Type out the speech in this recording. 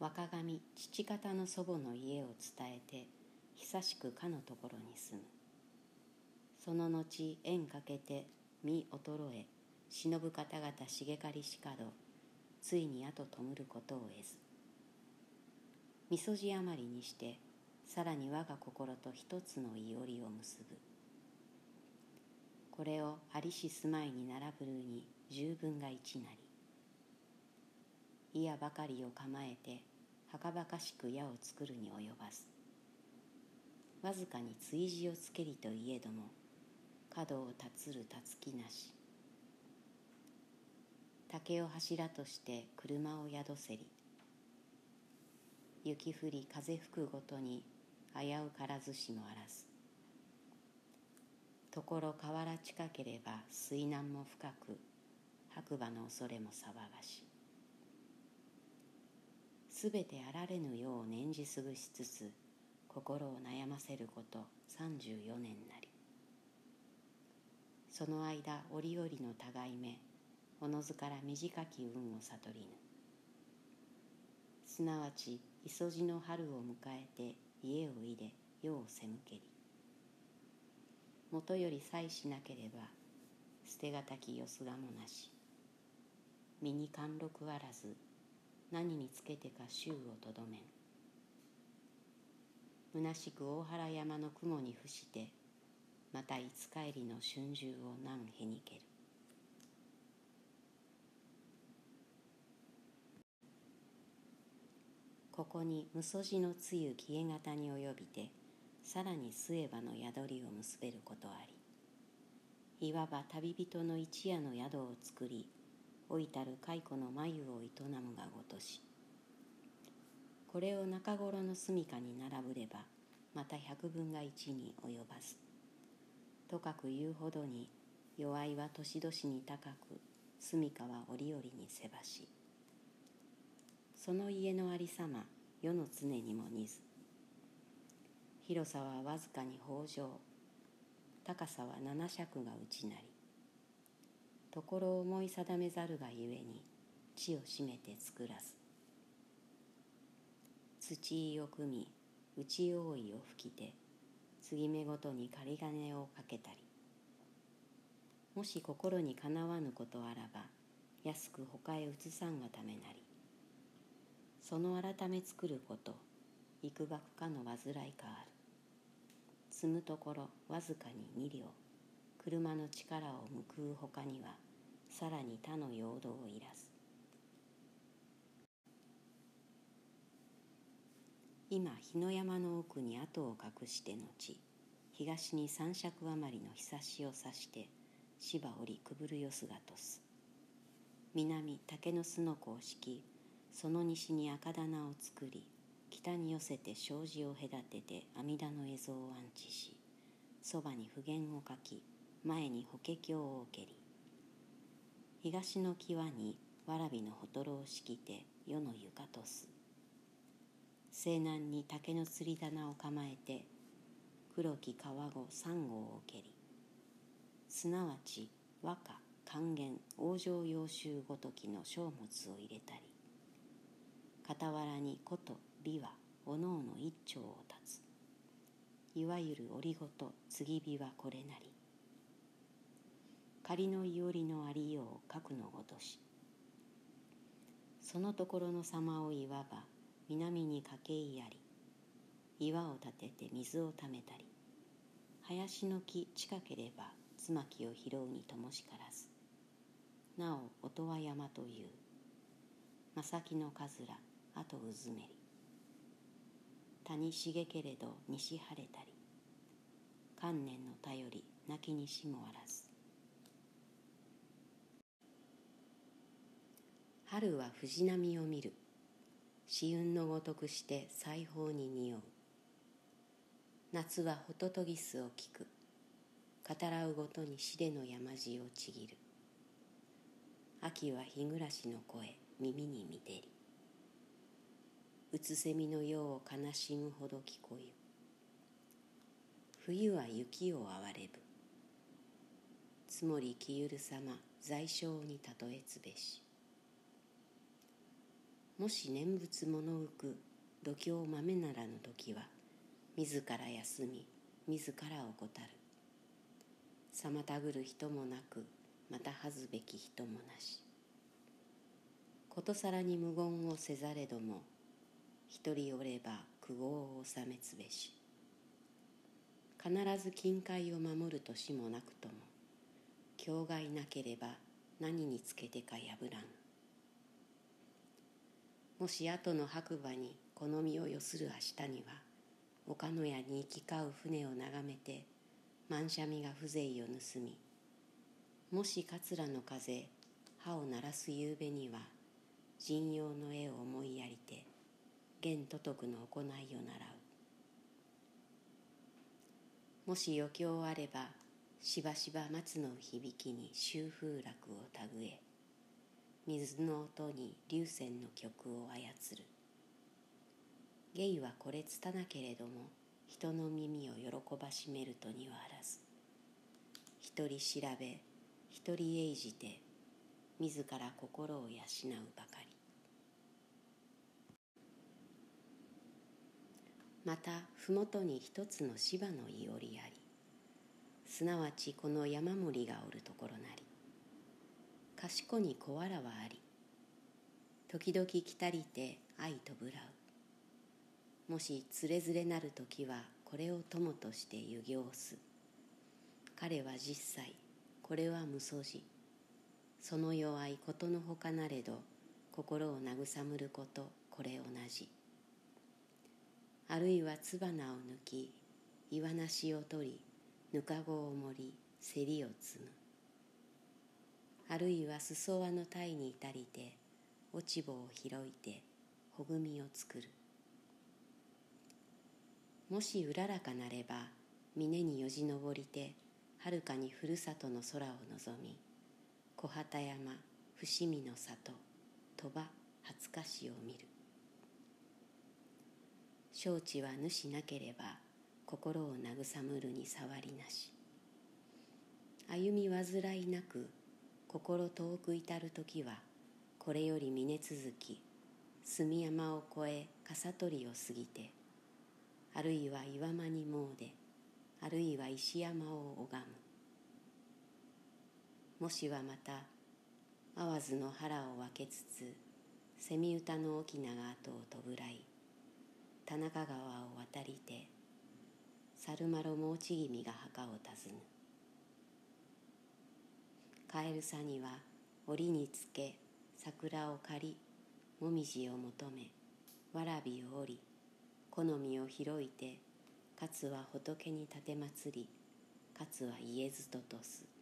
若神父方の祖母の家を伝えて久しくかのところに住む。その後縁かけて身衰え忍ぶ方々茂かりしかどついに後弔ることを得ず。みそじ余りにしてさらに我が心と一つのいおりを結ぶ。これをありし住まいに並ぶるに十分が一なり。いやばかりを構えてはかばかしく矢を作るに及ばず。わずかに追事をつけりといえども角を断つるたつきなし。竹を柱として車を宿せり。雪降り風吹くごとに危うからずしもあらず。ところ河原近ければ水難も深く白馬の恐れも騒がしすべてあられぬよう念じ過ぐしつつ心を悩ませること34年なり。その間折々の互い目おのずから短き運を悟りぬ。すなわち磯路の春を迎えて家を入れ世を背けり。もとより妻しなければ捨てがたきよすがもなし。身に貫禄あらず何につけてか衆をとどめん。虚しく大原山の雲に伏してまたいつ帰りの春秋を何へにける。ここに無そじのつゆ消え型に及びてさらに末場の宿りを結べることありいわば旅人の一夜の宿を作り老いたる蚕の眉を営むがごとしこれを中頃の住処に並ぶればまた百分が一に及ばずとかく言うほどに弱いは年々に高く住処は折々にせばしその家のありさま世の常にも似ず。広さはわずかに北条高さは七尺が内なり。ところを思い定めざるがゆえに地を占めて作らず土井を組み内覆いを吹きて継ぎ目ごとに仮金をかけたり。もし心にかなわぬことあらば安く他へ移さんがためなり。その改め作ること幾ばくかの煩いかある。積むところわずかに二両。車の力を報うほかにはさらに他の陽動をいらす。今日の山の奥に跡を隠して後東に三尺余りの日差しをさして芝折りくぶるよすがとす。南竹の巣の子を敷きその西に赤棚を作り北に寄せて障子を隔てて阿弥陀の絵像を安置しそばに普賢を描き前に法華経を受けり東の際にわらびのほとろを敷いて世の床とす。西南に竹の釣り棚を構えて黒き川子三号を蹴りすなわち和歌還元往生要衆ごときの書物を入れたり傍らに古と美はおのおの一丁を立つ。いわゆる折ごと継ぎ火はこれなり。仮のいおりのありよう書くのごとしそのところの様をいわば南にかけいあり岩を立てて水をためたり林の木近ければ椿を拾うにともしからずなお音羽山という正木のかずらあとうずめり谷茂けれど西晴れたり観念の頼り泣きにしもあらず。春は藤波を見る。紫雲のごとくして裁縫に匂う。夏はホトトギスを聞く。語らうごとにしでの山地をちぎる。秋は日暮らしの声耳に見てり。うつせみのようを悲しむほど聞こえ冬は雪を哀れぶ。積もりきゆるさま在所に例えつべし。もし念仏物浮く度胸豆ならぬ時は自ら休み自ら怠る。妨ぐる人もなくまた恥ずべき人もなし。ことさらに無言をせざれども一人おれば苦業を収めつべし。必ず近海を守る年もなくとも境外なければ何につけてか破らん。もし後の白馬に好みをよする明日には岡野屋に行き交う船を眺めて万社味が風情を盗みもし桂の風歯を鳴らす夕べには人用の絵を思いやりて現都徳の行いを習う。もし余興あればしばしば松の響きに秋風楽をたぐえ水の音に流泉の曲を操る。芸はこれつたなけれども人の耳を喜ばしめるとにはあらず。一人調べ一人営じて自ら心を養うばかり。また麓に一つの芝のいおりあり。すなわちこの山森がおるところなり。賢に小わらはあり時々来たりて愛とぶらう。もしつれづれなる時はこれを友として遊行す。彼は実際これは無そじその弱いことのほかなれど心を慰むることこれ同じ。あるいはつばなを抜き岩なしを取りぬかごを盛りせりを摘む。あるいは裾輪の体に至りて落ち穂を拾いてほぐみを作る。もしうららかなれば峰によじ登りてはるかにふるさとの空を望み小畑山伏見の里鳥羽廿日市を見る。承知は主なければ心を慰むるに触りなし。歩み煩いなく心遠く至る時はこれより峰続き住山を越え笠取を過ぎてあるいは岩間に詣であるいは石山を拝む。もしはまた淡津の腹を分けつつ蝉歌の沖縄跡を飛ぶらい田中川を渡りて猿丸もち君が墓を訪ぬカエルさには檻につけ桜を借りもみじを求めわらびを折り好みを広いてかつは仏に奉りかつは家ずととす。